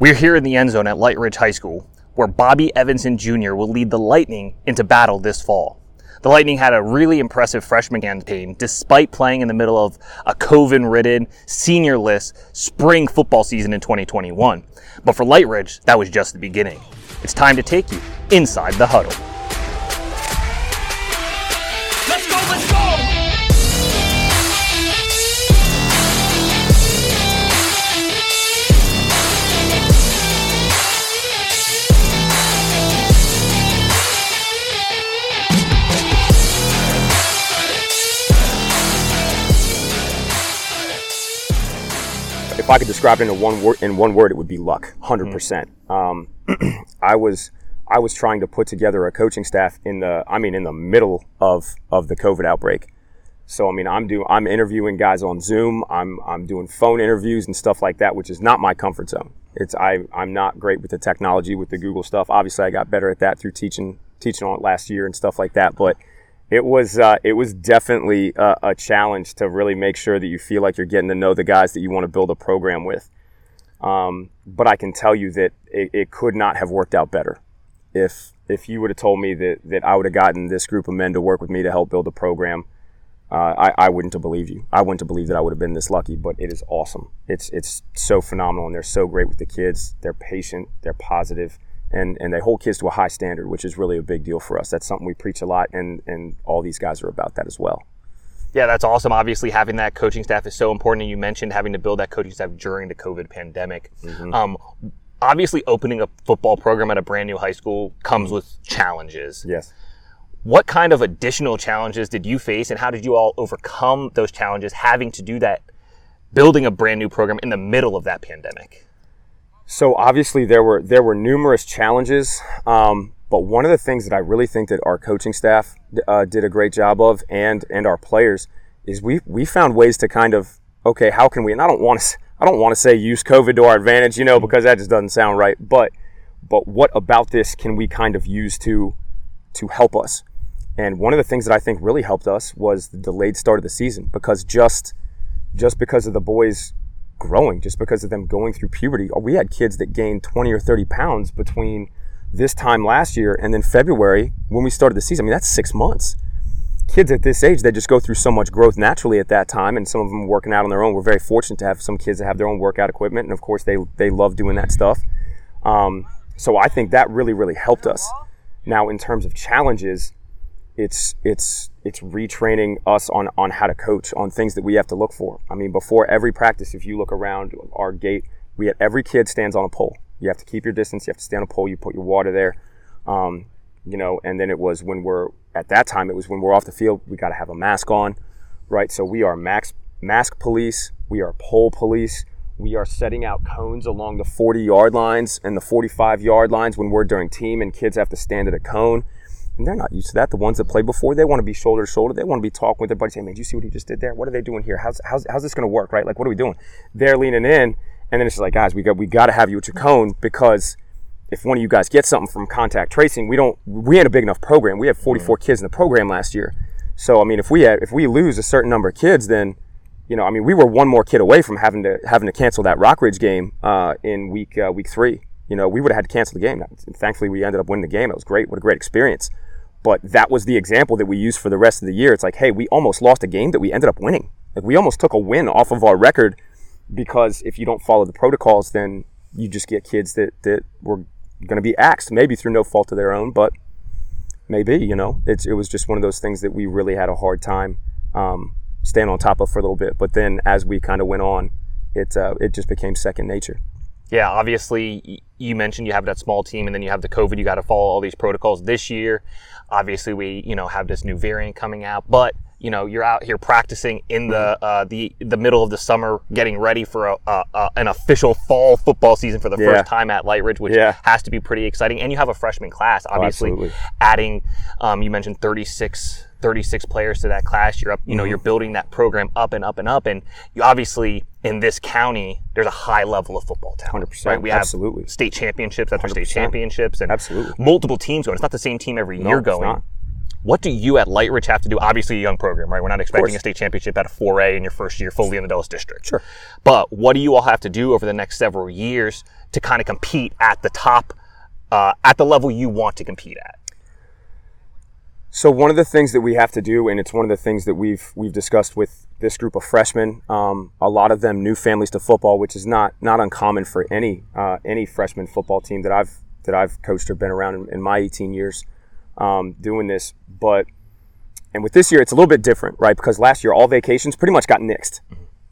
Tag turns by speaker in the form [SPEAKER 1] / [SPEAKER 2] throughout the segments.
[SPEAKER 1] We're here in the end zone at Lightridge High School, where Bobby Evanson Jr. will lead the Lightning into battle this fall. The Lightning had a really impressive freshman campaign despite playing in the middle of a COVID ridden, seniorless spring football season in 2021. But for Lightridge, that was just the beginning. It's time to take you inside the huddle.
[SPEAKER 2] If I could describe it in a one word, in one word, it would be luck, 100 percent. Um, I was I was trying to put together a coaching staff in the I mean in the middle of of the COVID outbreak. So I mean I'm doing I'm interviewing guys on Zoom. I'm I'm doing phone interviews and stuff like that, which is not my comfort zone. It's I I'm not great with the technology with the Google stuff. Obviously, I got better at that through teaching teaching on it last year and stuff like that, but it was uh, it was definitely a, a challenge to really make sure that you feel like you're getting to know the guys that you want to build a program with. Um, but I can tell you that it, it could not have worked out better. If if you would have told me that that I would have gotten this group of men to work with me to help build a program, uh, I, I wouldn't have believed you. I wouldn't have believed that I would have been this lucky. But it is awesome. It's it's so phenomenal, and they're so great with the kids. They're patient. They're positive and and they hold kids to a high standard, which is really a big deal for us. That's something we preach a lot, and and all these guys are about that as well.
[SPEAKER 1] Yeah, that's awesome. Obviously, having that coaching staff is so important. And you mentioned having to build that coaching staff during the COVID pandemic. Um, obviously, opening a football program at a brand new high school comes with challenges.
[SPEAKER 2] Yes.
[SPEAKER 1] What kind of additional challenges did you face, and how did you all overcome those challenges having to do that, building a brand new program in the middle of that pandemic?
[SPEAKER 2] So obviously there were there were numerous challenges, um, but one of the things that I really think that our coaching staff uh, did a great job of, and and our players, is we we found ways to kind of okay, how can we? And I don't want to I don't want to say use COVID to our advantage, you know, because that just doesn't sound right. But but what about this can we kind of use to to help us? And one of the things that I think really helped us was the delayed start of the season because just just because of the boys growing, just because of them going through puberty. We had kids that gained 20 or 30 pounds between this time last year and then February when we started the season. I mean, that's six months. Kids at this age, they just go through so much growth naturally at that time, and some of them working out on their own. We're very fortunate to have some kids that have their own workout equipment, and of course, they they love doing that stuff. Um, so I think that really, really helped us. Now, in terms of challenges, it's it's it's retraining us on on how to coach on things that we have to look for. I mean, before every practice, if you look around our gate, we had every kid stands on a pole. You have to keep your distance. You have to stand on a pole. You put your water there, um, you know. And then it was when we're at that time. It was when we're off the field. We got to have a mask on, right? So we are max mask police. We are pole police. We are setting out cones along the 40 yard lines and the 45 yard lines when we're during team and kids have to stand at a cone. And they're not used to that. The ones that played before, they want to be shoulder to shoulder. They want to be talking with their buddies, saying, man, do you see what he just did there? What are they doing here? How's, how's, how's this going to work, right? Like, what are we doing? They're leaning in, and then it's just like, guys, we got, we got to have you at your cone because if one of you guys gets something from contact tracing, we don't, we ain't a big enough program. We had 44 kids in the program last year. So, I mean, if we had, if we lose a certain number of kids, then, you know, I mean, we were one more kid away from having to, having to cancel that Rock Ridge game, uh, in week, uh, week three. You know, we would have had to cancel the game. Thankfully, we ended up winning the game. It was great. What a great experience but that was the example that we used for the rest of the year. It's like, hey, we almost lost a game that we ended up winning. Like we almost took a win off of our record because if you don't follow the protocols, then you just get kids that that were going to be axed, maybe through no fault of their own, but maybe you know, it's it was just one of those things that we really had a hard time um, staying on top of for a little bit. But then as we kind of went on, it uh, it just became second nature.
[SPEAKER 1] Yeah, obviously, you mentioned you have that small team, and then you have the COVID. You got to follow all these protocols this year. Obviously, we you know have this new variant coming out, but you know you're out here practicing in the uh, the the middle of the summer, getting ready for a, a, a an official fall football season for the
[SPEAKER 2] Yeah.
[SPEAKER 1] first time at Lightridge, which
[SPEAKER 2] Yeah.
[SPEAKER 1] has to be pretty exciting. And you have a freshman class, obviously,
[SPEAKER 2] absolutely.
[SPEAKER 1] adding. Um, you mentioned 36, 36 players to that class. You're up, you know,
[SPEAKER 2] Mm-hmm.
[SPEAKER 1] you're building that program up and up and up, and you obviously in this county, there's a high level of football talent.
[SPEAKER 2] 100%,
[SPEAKER 1] Right? We have
[SPEAKER 2] absolutely.
[SPEAKER 1] state championships after state
[SPEAKER 2] 100%.
[SPEAKER 1] championships, and
[SPEAKER 2] Absolutely.
[SPEAKER 1] multiple teams going. It's not the same team every
[SPEAKER 2] No,
[SPEAKER 1] year
[SPEAKER 2] it's
[SPEAKER 1] going. What do you at Lightridge have to do? Obviously, a young program, right? We're not expecting a state championship at a 4A in your first year fully in the Dulles District.
[SPEAKER 2] Sure.
[SPEAKER 1] But what do you all have to do over the next several years to kind of compete at the top, uh, at the level you want to compete at?
[SPEAKER 2] So one of the things that we have to do, and it's one of the things that we've we've discussed with this group of freshmen, um, a lot of them new families to football, which is not not uncommon for any uh, any freshman football team that I've that I've coached or been around in, in my 18 years um, doing this. But and with this year, it's a little bit different, right? Because last year all vacations pretty much got nixed.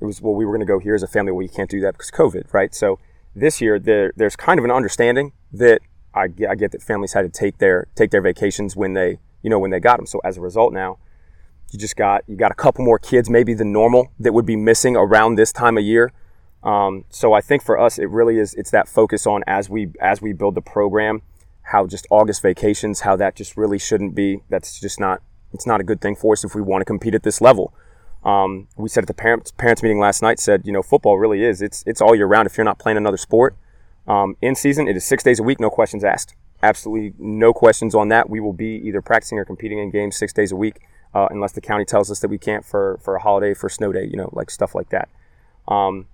[SPEAKER 2] It was well, we were going to go here as a family. Well, you can't do that because COVID, right? So this year there, there's kind of an understanding that I, get- I get that families had to take their take their vacations when they you know when they got them. So as a result, now you just got you got a couple more kids maybe than normal that would be missing around this time of year. Um, so I think for us, it really is it's that focus on as we as we build the program, how just August vacations, how that just really shouldn't be. That's just not it's not a good thing for us if we want to compete at this level. Um, we said at the parents parents meeting last night said you know football really is it's it's all year round if you're not playing another sport. Um, in season, it is six days a week, no questions asked. Absolutely no questions on that. We will be either practicing or competing in games six days a week, uh, unless the county tells us that we can't for for a holiday, for snow day, you know, like stuff like that. Um,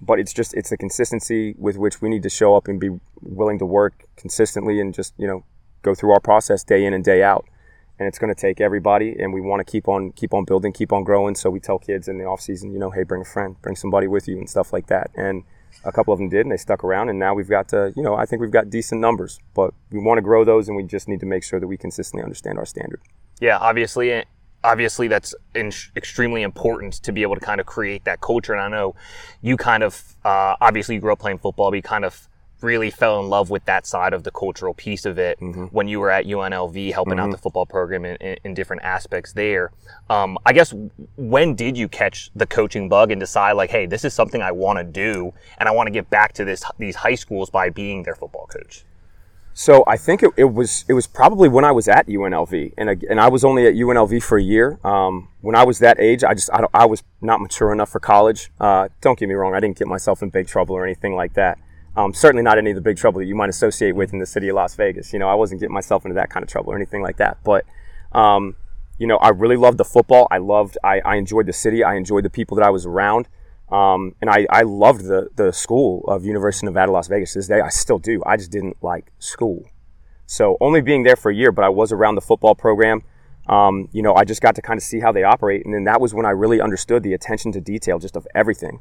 [SPEAKER 2] but it's just it's the consistency with which we need to show up and be willing to work consistently and just you know go through our process day in and day out. And it's going to take everybody, and we want to keep on keep on building, keep on growing. So we tell kids in the off season, you know, hey, bring a friend, bring somebody with you, and stuff like that. And a couple of them did, and they stuck around. And now we've got, uh, you know, I think we've got decent numbers, but we want to grow those, and we just need to make sure that we consistently understand our standard.
[SPEAKER 1] Yeah, obviously, obviously that's in, extremely important to be able to kind of create that culture. And I know you kind of, uh, obviously, you grew up playing football, but you kind of really fell in love with that side of the cultural piece of it when you were at UNLV helping out the football program in, in, in different aspects there. Um, I guess when did you catch the coaching bug and decide like, hey, this is something I want to do and I want to get back to this these high schools by being their football coach?
[SPEAKER 2] So I think it, it was it was probably when I was at UNLV, and I- and I was only at UNLV for a year. Um, when I was that age, I just I, I was not mature enough for college. Uh, don't get me wrong, I didn't get myself in big trouble or anything like that. Um, certainly not any of the big trouble that you might associate with in the city of Las Vegas. You know, I wasn't getting myself into that kind of trouble or anything like that. But um, you know, I really loved the football. I loved I, I enjoyed the city. I enjoyed the people that I was around. Um, and I, I loved the, the school of University of Nevada, Las Vegas. To This day, I still do. I just didn't like school. So only being there for a year, but I was around the football program. Um, you know, I just got to kind of see how they operate, and then that was when I really understood the attention to detail, just of everything,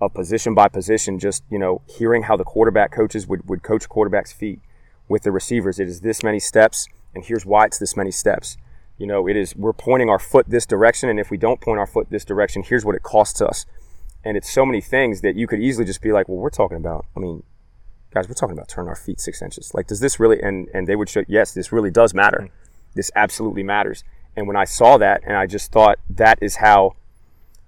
[SPEAKER 2] of position by position. Just you know, hearing how the quarterback coaches would would coach quarterbacks' feet with the receivers. It is this many steps, and here's why it's this many steps. You know, it is we're pointing our foot this direction, and if we don't point our foot this direction, here's what it costs us. And it's so many things that you could easily just be like, well, we're talking about. I mean, guys, we're talking about turning our feet six inches. Like, does this really? And and they would show, yes, this really does matter. This absolutely matters. And when I saw that, and I just thought that is how,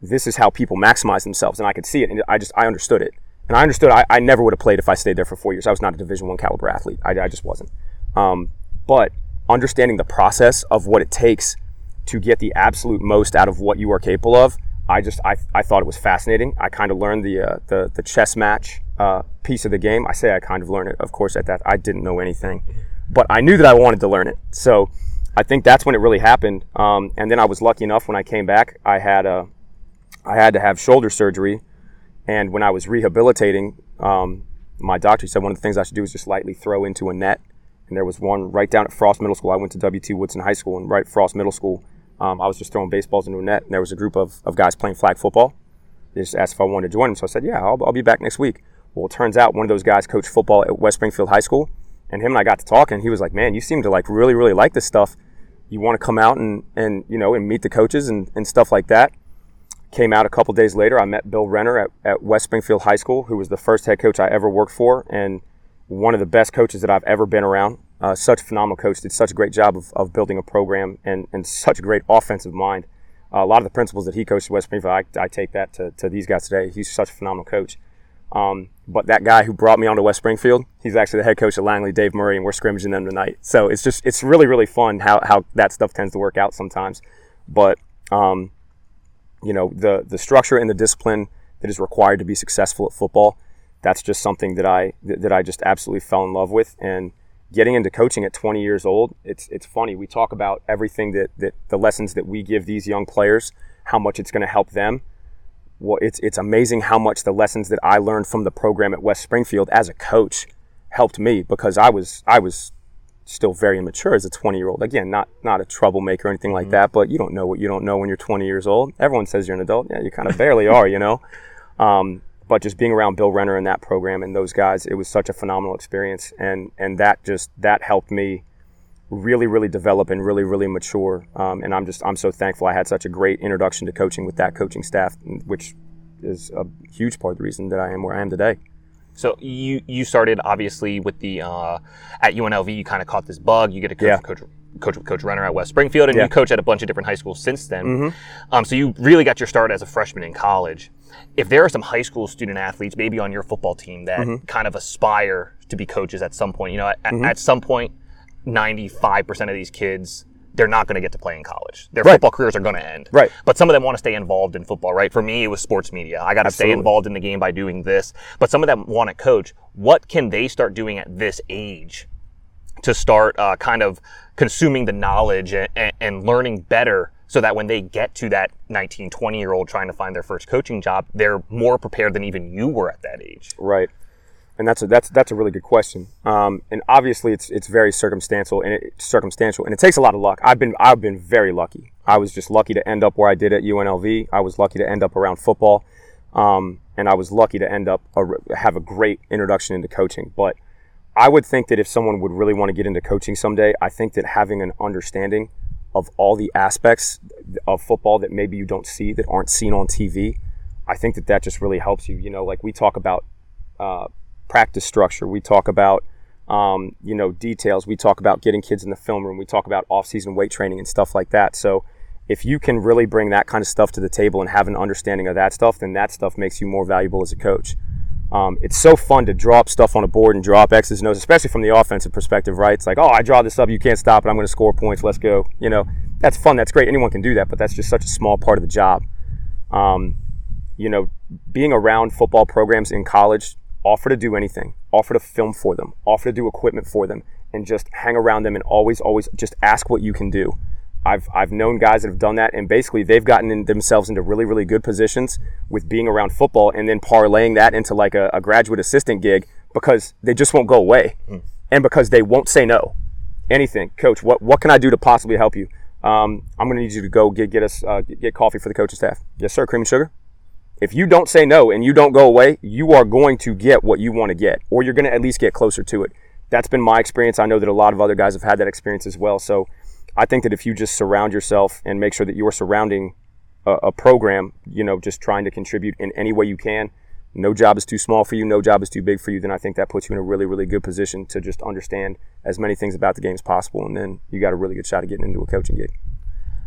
[SPEAKER 2] this is how people maximize themselves, and I could see it, and I just I understood it, and I understood I, I never would have played if I stayed there for four years. I was not a Division One caliber athlete. I, I just wasn't. Um, but understanding the process of what it takes to get the absolute most out of what you are capable of, I just I, I thought it was fascinating. I kind of learned the uh, the the chess match uh, piece of the game. I say I kind of learned it. Of course, at that I didn't know anything, but I knew that I wanted to learn it. So I think that's when it really happened. Um, and then I was lucky enough when I came back. I had a I had to have shoulder surgery, and when I was rehabilitating, um, my doctor said one of the things I should do is just lightly throw into a net. And there was one right down at Frost Middle School. I went to W.T. Woodson High School, and right at Frost Middle School, um, I was just throwing baseballs into a net, and there was a group of, of guys playing flag football. They just asked if I wanted to join them, so I said, "Yeah, I'll, I'll be back next week." Well, it turns out one of those guys coached football at West Springfield High School, and him and I got to talking. He was like, "Man, you seem to like really, really like this stuff. You want to come out and and you know and meet the coaches and, and stuff like that." Came out a couple days later. I met Bill Renner at, at West Springfield High School, who was the first head coach I ever worked for, and one of the best coaches that I've ever been around. Uh, such a phenomenal coach, did such a great job of, of building a program and, and such a great offensive mind. Uh, a lot of the principles that he coached at West Springfield, I, I take that to, to these guys today. He's such a phenomenal coach. Um, but that guy who brought me onto West Springfield, he's actually the head coach at Langley, Dave Murray, and we're scrimmaging them tonight. So it's just, it's really, really fun how, how that stuff tends to work out sometimes. But, um, you know, the, the structure and the discipline that is required to be successful at football, that's just something that I, that, that I just absolutely fell in love with. And, getting into coaching at 20 years old, it's it's funny. We talk about everything that that the lessons that we give these young players, how much it's going to help them. Well, it's it's amazing how much the lessons that I learned from the program at West Springfield as a coach helped me because I was I was still very immature as a 20 year old. Again, not not a troublemaker or anything like
[SPEAKER 1] Mm-hmm.
[SPEAKER 2] that, but you don't know what you don't know when you're 20 years old. Everyone says you're an adult. Yeah, you kind of barely are, you know. Um, but just being around Bill Renner and that program and those guys, it was such a phenomenal experience, and and that just that helped me really really develop and really really mature. Um, and I'm just I'm so thankful I had such a great introduction to coaching with that coaching staff, which is a huge part of the reason that I am where I am today.
[SPEAKER 1] So you you started obviously with the uh, at UNLV. You kind of caught this bug. You get to coach,
[SPEAKER 2] Yeah.
[SPEAKER 1] coach coach with Coach Renner at West Springfield, and
[SPEAKER 2] Yeah. Mm-hmm.
[SPEAKER 1] you coach at a bunch of different high schools since then. Um, so you really got your start as a freshman in college. If there are some high school student athletes, maybe on your football team, that
[SPEAKER 2] Mm-hmm.
[SPEAKER 1] kind of aspire to be coaches at some point, you know, at, at some point, ninety five percent of these kids. They're not going to get to play in college. Their
[SPEAKER 2] Right.
[SPEAKER 1] football careers are going to end.
[SPEAKER 2] Right.
[SPEAKER 1] But some of them want to stay involved in football, right? For me, it was sports media. I got to stay involved in the game by doing this. But some of them want to coach. What can they start doing at this age to start uh, kind of consuming the knowledge and, and, and learning better so that when they get to that 19, 20 year old trying to find their first coaching job, they're more prepared than even you were at that age?
[SPEAKER 2] Right, and that's a that's that's a really good question. Um, and obviously, it's it's very circumstantial and it, circumstantial, and it takes a lot of luck. I've been I've been very lucky. I was just lucky to end up where I did at UNLV. I was lucky to end up around football, um, and I was lucky to end up a, have a great introduction into coaching. But I would think that if someone would really want to get into coaching someday, I think that having an understanding of all the aspects of football that maybe you don't see that aren't seen on TV, I think that that just really helps you. You know, like we talk about uh, practice structure, we talk about um, you know details, we talk about getting kids in the film room, we talk about off-season weight training and stuff like that. So if you can really bring that kind of stuff to the table and have an understanding of that stuff, then that stuff makes you more valuable as a coach. Um, it's so fun to drop stuff on a board and drop X's and O's, especially from the offensive perspective, right? It's like, oh, I draw this up, you can't stop it, I'm going to score points, let's go. You know, that's fun, that's great. Anyone can do that, but that's just such a small part of the job. Um, you know, being around football programs in college, offer to do anything, offer to film for them, offer to do equipment for them, and just hang around them and always, always just ask what you can do. I've, I've known guys that have done that, and basically they've gotten in themselves into really, really good positions with being around football and then parlaying that into like a, a graduate assistant gig because they just won't go away and because they won't say no. Anything, coach, what, what can I do to possibly help you? Um, I'm going to need you to go get, get us uh, get, get coffee for the coaching staff. Yes, sir, cream and sugar if you don't say no and you don't go away, you are going to get what you want to get, or you're going to at least get closer to it. That's been my experience. I know that a lot of other guys have had that experience as well. So I think that if you just surround yourself and make sure that you're surrounding a, a program, you know, just trying to contribute in any way you can, no job is too small for you, no job is too big for you, then I think that puts you in a really, really good position to just understand as many things about the game as possible. And then you got a really good shot at getting into a coaching gig.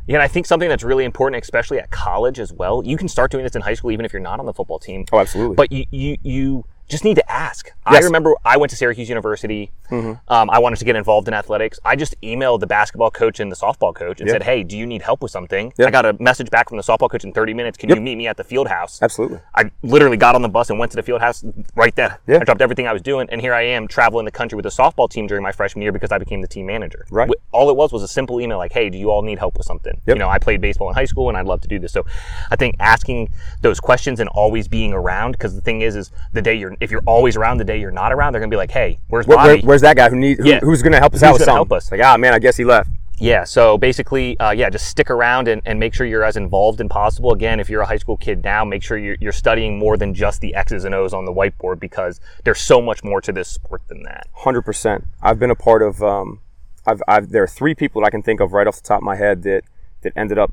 [SPEAKER 1] Yeah, and I think something that's really important, especially at college as well. You can start doing this in high school even if you're not on the football team.
[SPEAKER 2] Oh, absolutely.
[SPEAKER 1] But you you, you just need to ask. I
[SPEAKER 2] Yes. Mm-hmm.
[SPEAKER 1] remember I went to Syracuse University. Um, I wanted to get involved in athletics. I just emailed the basketball coach and the softball coach and
[SPEAKER 2] Yeah.
[SPEAKER 1] said, "Hey, do you need help with something?"
[SPEAKER 2] Yeah.
[SPEAKER 1] I got a message back from the softball coach in 30 minutes. Can
[SPEAKER 2] Yep.
[SPEAKER 1] you meet me at the field house?
[SPEAKER 2] Absolutely.
[SPEAKER 1] I literally got on the bus and went to the field house right there.
[SPEAKER 2] Yeah.
[SPEAKER 1] I dropped everything I was doing, and here I am traveling the country with the softball team during my freshman year because I became the team manager.
[SPEAKER 2] Right.
[SPEAKER 1] All it was was a simple email like, "Hey, do you all need help with something?"
[SPEAKER 2] Yep.
[SPEAKER 1] You know, I played baseball in high school, and I'd love to do this. So, I think asking those questions and always being around, because the thing is, is the day you're if you're always around, the day you're not around, they're gonna be like, "Hey, where's
[SPEAKER 2] Where- where-
[SPEAKER 1] Bobby?"
[SPEAKER 2] where's that guy who needs who,
[SPEAKER 1] Yeah.
[SPEAKER 2] who's going to help us
[SPEAKER 1] Who's
[SPEAKER 2] out with
[SPEAKER 1] gonna
[SPEAKER 2] something?
[SPEAKER 1] help us?
[SPEAKER 2] Like, ah, man, I guess he left.
[SPEAKER 1] Yeah, so basically, uh, yeah, just stick around and, and make sure you're as involved as possible. Again, if you're a high school kid now, make sure you're, you're studying more than just the X's and O's on the whiteboard because there's so much more to this sport than that.
[SPEAKER 2] Hundred percent. I've been a part of. Um, I've, I've. There are three people that I can think of right off the top of my head that that ended up.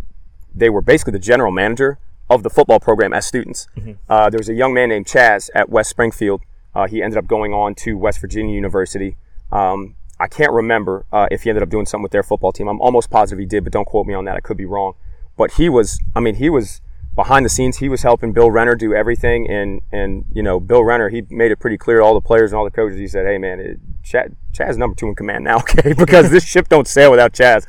[SPEAKER 2] They were basically the general manager of the football program as students. Uh, there was a young man named Chaz at West Springfield. Uh, he ended up going on to West Virginia University. Um, I can't remember uh, if he ended up doing something with their football team. I'm almost positive he did, but don't quote me on that. I could be wrong. But he was. I mean, he was behind the scenes. He was helping Bill Renner do everything, and and you know, Bill Renner. He made it pretty clear to all the players and all the coaches. He said, "Hey, man, it, Chaz, Chaz number two in command now, okay? Because this ship don't sail without Chaz."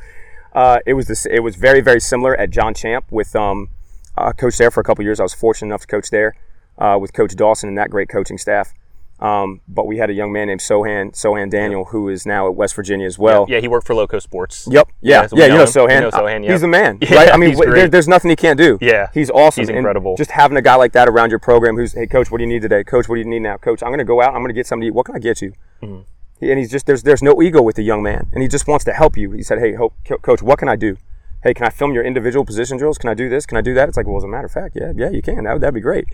[SPEAKER 2] Uh, it was this. It was very very similar at John Champe with um, uh, coached there for a couple years. I was fortunate enough to coach there uh, with Coach Dawson and that great coaching staff. Um, but we had a young man named Sohan Sohan Daniel who is now at West Virginia as well.
[SPEAKER 1] Yeah, he worked for Loco Sports.
[SPEAKER 2] Yep. Yeah.
[SPEAKER 1] Yeah,
[SPEAKER 2] yeah. You know
[SPEAKER 1] him.
[SPEAKER 2] Sohan.
[SPEAKER 1] know Sohan,
[SPEAKER 2] He's
[SPEAKER 1] yep.
[SPEAKER 2] the man,
[SPEAKER 1] Yeah,
[SPEAKER 2] right? I mean,
[SPEAKER 1] he's
[SPEAKER 2] wh- there, there's nothing he can't do.
[SPEAKER 1] Yeah.
[SPEAKER 2] He's awesome.
[SPEAKER 1] He's
[SPEAKER 2] And
[SPEAKER 1] incredible.
[SPEAKER 2] just having a guy like that around your program, who's, hey, coach, what do you need today? Coach, what do you need now? Coach, I'm going to go out. I'm going to get something to eat. What can I get you?
[SPEAKER 1] Mm-hmm.
[SPEAKER 2] He- And he's just there's there's no ego with the young man, and he just wants to help you. He said, "Hey, co- coach, what can I do? Hey, can I film your individual position drills? Can I do this? Can I do that?" It's like, well, as a matter of fact, yeah, yeah, you can. That would that'd be great.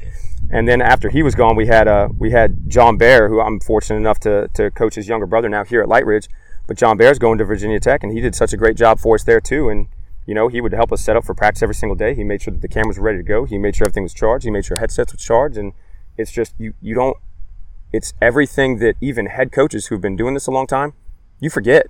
[SPEAKER 2] And then after he was gone, we had uh we had John Bear, who I'm fortunate enough to to coach his younger brother now here at Lightridge. But John Bear's going to Virginia Tech, and he did such a great job for us there too. And you know, he would help us set up for practice every single day. He made sure that the cameras were ready to go. He made sure everything was charged. He made sure headsets were charged. And it's just you you don't it's everything that even head coaches who've been doing this a long time, you forget.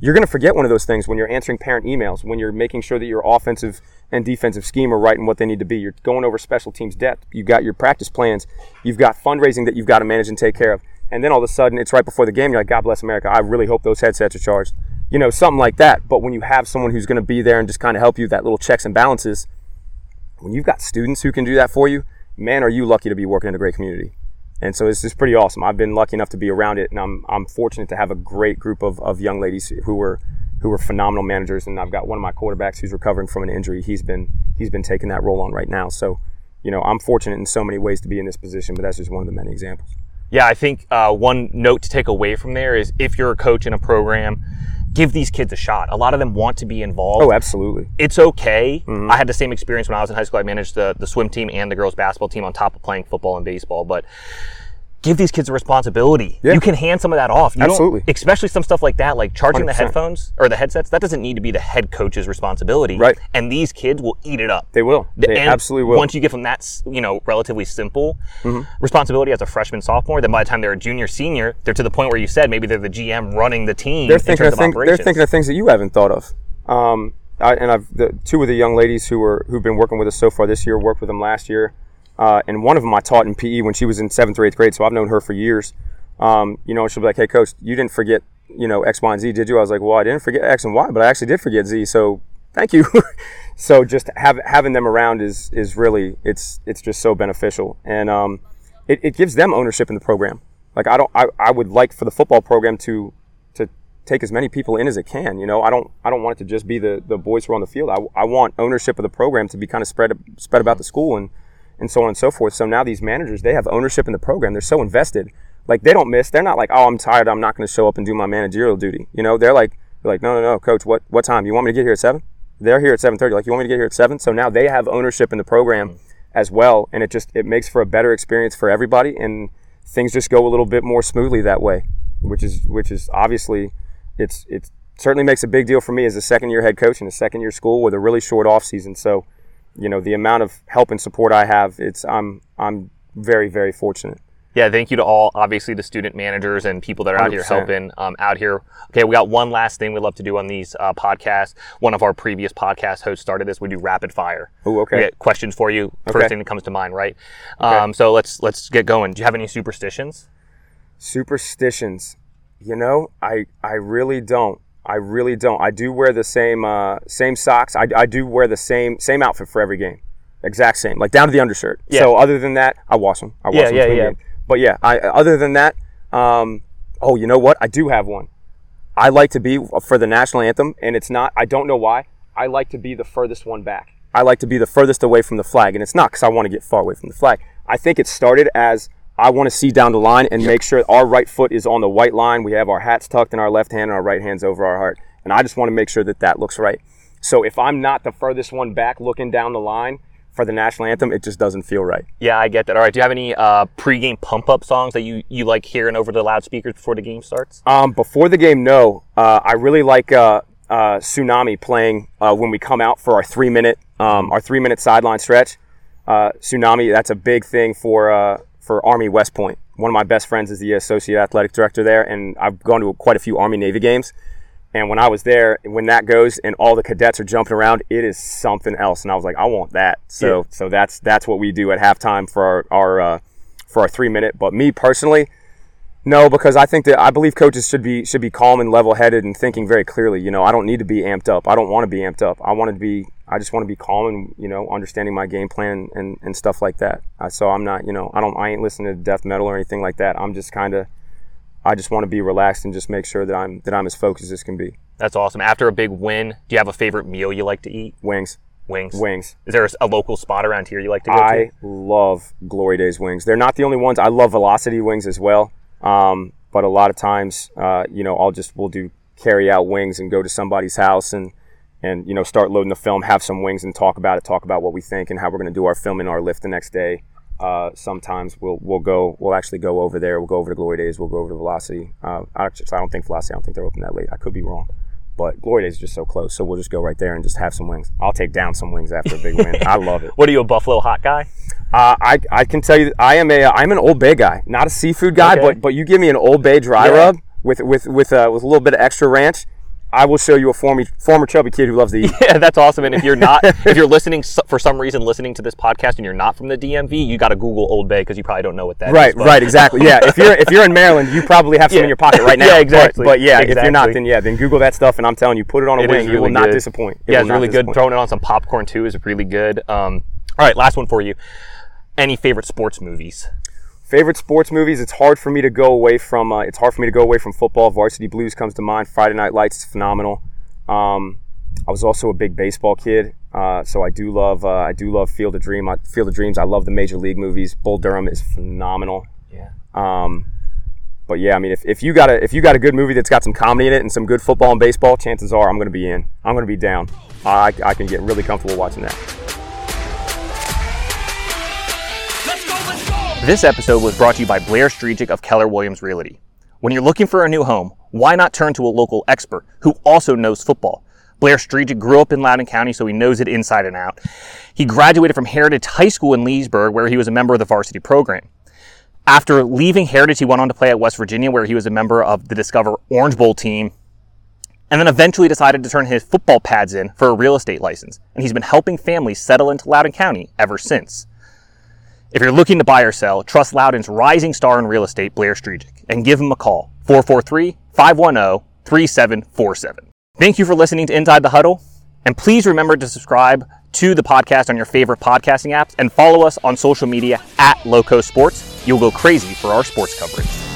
[SPEAKER 2] You're going to forget one of those things when you're answering parent emails, when you're making sure that your offensive and defensive scheme are right and what they need to be. You're going over special teams depth. You've got your practice plans. You've got fundraising that you've got to manage and take care of. And then all of a sudden, it's right before the game. You're like, God bless America. I really hope those headsets are charged. You know, something like that. But when you have someone who's going to be there and just kind of help you, that little checks and balances, when you've got students who can do that for you, man, are you lucky to be working in a great community. And so it's just pretty awesome. I've been lucky enough to be around it, and I'm, I'm fortunate to have a great group of, of young ladies who were who were phenomenal managers. And I've got one of my quarterbacks who's recovering from an injury. He's been he's been taking that role on right now. So, you know, I'm fortunate in so many ways to be in this position, but that's just one of the many examples.
[SPEAKER 1] Yeah, I think uh, one note to take away from there is if you're a coach in a program, give these kids a shot. A lot of them want to be involved.
[SPEAKER 2] Oh, absolutely.
[SPEAKER 1] it's okay.
[SPEAKER 2] Mm-hmm.
[SPEAKER 1] I had the same experience when I was in high school. I managed the, the swim team and the girls basketball team on top of playing football and baseball. But give these kids a responsibility.
[SPEAKER 2] Yeah.
[SPEAKER 1] You can hand some of that off. You
[SPEAKER 2] Absolutely.
[SPEAKER 1] especially some stuff like that, like charging the
[SPEAKER 2] 100%.
[SPEAKER 1] headphones or the headsets. That doesn't need to be the head coach's responsibility.
[SPEAKER 2] Right.
[SPEAKER 1] And these kids will eat it up.
[SPEAKER 2] They will. They
[SPEAKER 1] And
[SPEAKER 2] absolutely will. Mm-hmm.
[SPEAKER 1] Once you give them that, you know, relatively simple responsibility as a freshman, sophomore, then by the time they're a junior, senior, they're to the point where you said maybe they're the GM running the team
[SPEAKER 2] they're
[SPEAKER 1] in
[SPEAKER 2] thinking
[SPEAKER 1] terms
[SPEAKER 2] of things. They're thinking of things that you haven't thought of. Um, I, and I've the two of the young ladies who were who've been working with us so far this year worked with them last year, uh, and one of them I taught in PE when she was in seventh or eighth grade, so I've known her for years. Um, you know, she'll be like, "Hey, coach, you didn't forget, you know, X, Y, and Z, did you?" I was like, "Well, I didn't forget X and Y, but I actually did forget Z, so thank you." so just have, having them around is is really it's it's just so beneficial, and um, it, it gives them ownership in the program. Like I don't, I, I would like for the football program to to take as many people in as it can. You know, I don't I don't want it to just be the, the boys who are on the field. I, I want ownership of the program to be kind of spread spread about the school and and so on and so forth. So now these managers they have ownership in the program. They're so invested. Like they don't miss. They're not like, oh, I'm tired. I'm not going to show up and do my managerial duty. You know, they're like they're like, no, no, no, coach. What what time? You want me to get here at seven? They're here at seven thirty. Like, you want me to get here at seven? So now they have ownership in the program mm-hmm. as well, and it just it makes for a better experience for everybody, and things just go a little bit more smoothly that way, which is which is obviously it's it certainly makes a big deal for me as a second year head coach in a second year school with a really short off season. So, you know, the amount of help and support I have, it's I'm I'm very very fortunate.
[SPEAKER 1] Yeah, thank you to all, obviously, the student managers and people that are out here
[SPEAKER 2] 100%.
[SPEAKER 1] helping um, out here. Okay, we got one last thing we love to do on these uh, podcasts. One of our previous podcast hosts started this. We do rapid fire.
[SPEAKER 2] Ooh, okay.
[SPEAKER 1] We get questions for you. First
[SPEAKER 2] Okay.
[SPEAKER 1] thing that comes to mind, right? Um, so let's let's get going. Do you have any superstitions?
[SPEAKER 2] Superstitions, you know, I I really don't. I really don't. I do wear the same uh, same socks. I, I do wear the same same outfit for every game, exact same, like down to the undershirt.
[SPEAKER 1] Yeah.
[SPEAKER 2] So other than that, I wash them. I wash
[SPEAKER 1] Yeah,
[SPEAKER 2] them
[SPEAKER 1] yeah,
[SPEAKER 2] between
[SPEAKER 1] yeah.
[SPEAKER 2] But yeah, I other than that, um, oh, you know what? I do have one. I like to be for the national anthem, and it's not. I don't know why. I like to be the furthest one back. I like to be the furthest away from the flag, and it's not because I want to get far away from the flag. I think it started as I want to see down the line and make sure our right foot is on the white line. We have our hats tucked in our left hand, and our right hand's over our heart, and I just want to make sure that that looks right. So if I'm not the furthest one back, looking down the line for the national anthem, it just doesn't feel right.
[SPEAKER 1] Yeah, I get that. All right. Do you have any uh, pregame pump up songs that you, you like hearing over the loudspeakers before the game starts?
[SPEAKER 2] Um, before the game, no. Uh, I really like uh, uh, Tsunami playing uh, when we come out for our three minute um, our three minute sideline stretch. Uh, Tsunami, that's a big thing for uh, for Army West Point. One of my best friends is the associate athletic director there, and I've gone to quite a few Army Navy games. And when I was there, when that goes and all the cadets are jumping around, it is something else. And I was like, I want that. So
[SPEAKER 1] Yeah.
[SPEAKER 2] so that's that's what we do at halftime for our, our uh, for our three minute. But me personally, no, because I think that I believe coaches should be should be calm and level headed and thinking very clearly. You know, I don't need to be amped up. I don't want to be amped up. I want to be I just want to be calm and you know understanding my game plan and, and stuff like that. Uh, so I'm not you know I don't I ain't listening to death metal or anything like that. I'm just kind of I just want to be relaxed and just make sure that I'm that I'm as focused as can be.
[SPEAKER 1] That's awesome. After a big win, do you have a favorite meal you like to eat?
[SPEAKER 2] Wings,
[SPEAKER 1] Wings.
[SPEAKER 2] wings.
[SPEAKER 1] Is there a local spot around here you like to go
[SPEAKER 2] I
[SPEAKER 1] to?
[SPEAKER 2] I love Glory Days wings. They're not the only ones. I love Velocity wings as well. Um, but a lot of times, uh, you know, I'll just we'll do carry out wings and go to somebody's house and and you know start loading the film, have some wings and talk about it, talk about what we think and how we're going to do our film in our lift the next day. Uh, sometimes we'll we'll go we'll actually go over there. We'll go over to Glory Days. We'll go over to Velocity. Uh, actually, I don't think Velocity. I don't think they're open that late. I could be wrong. But Glory Days is just so close, so we'll just go right there and just have some wings. I'll take down some wings after a big win. I love it.
[SPEAKER 1] What are you, a Buffalo hot guy?
[SPEAKER 2] Uh, I, I can tell you, I am a I'm an Old Bay guy, not a seafood guy,
[SPEAKER 1] Okay.
[SPEAKER 2] but but you give me an Old Bay dry
[SPEAKER 1] Yeah.
[SPEAKER 2] rub with with with uh, with a little bit of extra ranch, I will show you a former former chubby kid who loves to eat.
[SPEAKER 1] Yeah, that's awesome. And if you're not, if you're listening for some reason, listening to this podcast and you're not from the DMV, you got to Google Old Bay because you probably don't know what that is.
[SPEAKER 2] Right,
[SPEAKER 1] but-
[SPEAKER 2] right, exactly. Yeah, if you're if you're in Maryland, you probably have some
[SPEAKER 1] Yeah.
[SPEAKER 2] in your pocket right now.
[SPEAKER 1] Yeah, exactly.
[SPEAKER 2] But, yeah, if you're not, then yeah, then Google that stuff, and I'm telling you, put it on a
[SPEAKER 1] It
[SPEAKER 2] wing.
[SPEAKER 1] is
[SPEAKER 2] you
[SPEAKER 1] really
[SPEAKER 2] will not
[SPEAKER 1] good.
[SPEAKER 2] disappoint. It
[SPEAKER 1] yeah, it's really good. Throwing it on some popcorn too is really good. Um, all right, last one for you. Any favorite sports movies?
[SPEAKER 2] Favorite sports movies? It's hard for me to go away from. Uh, it's hard for me to go away from football. Varsity Blues comes to mind. Friday Night Lights is phenomenal. Um, I was also a big baseball kid, uh, so I do love. Uh, I do love Field of Dream. I, Field of Dreams. I love the Major League movies. Bull Durham is phenomenal.
[SPEAKER 1] Yeah.
[SPEAKER 2] Um, but yeah, I mean, if, if you got a if you got a good movie that's got some comedy in it and some good football and baseball, chances are I'm going to be in. I'm going to be down. I, I can get really comfortable watching that.
[SPEAKER 1] This episode was brought to you by Blair Strejic of Keller Williams Realty. When you're looking for a new home, why not turn to a local expert who also knows football? Blair Strejic grew up in Loudoun County, so he knows it inside and out. He graduated from Heritage High School in Leesburg, where he was a member of the varsity program. After leaving Heritage, he went on to play at West Virginia, where he was a member of the Discover Orange Bowl team, and then eventually decided to turn his football pads in for a real estate license. And he's been helping families settle into Loudoun County ever since. If you're looking to buy or sell, trust Loudoun's rising star in real estate, Blair Strejic, and give him a call 443 510 3747. Thank you for listening to Inside the Huddle, and please remember to subscribe to the podcast on your favorite podcasting apps and follow us on social media at Loco Sports. You'll go crazy for our sports coverage.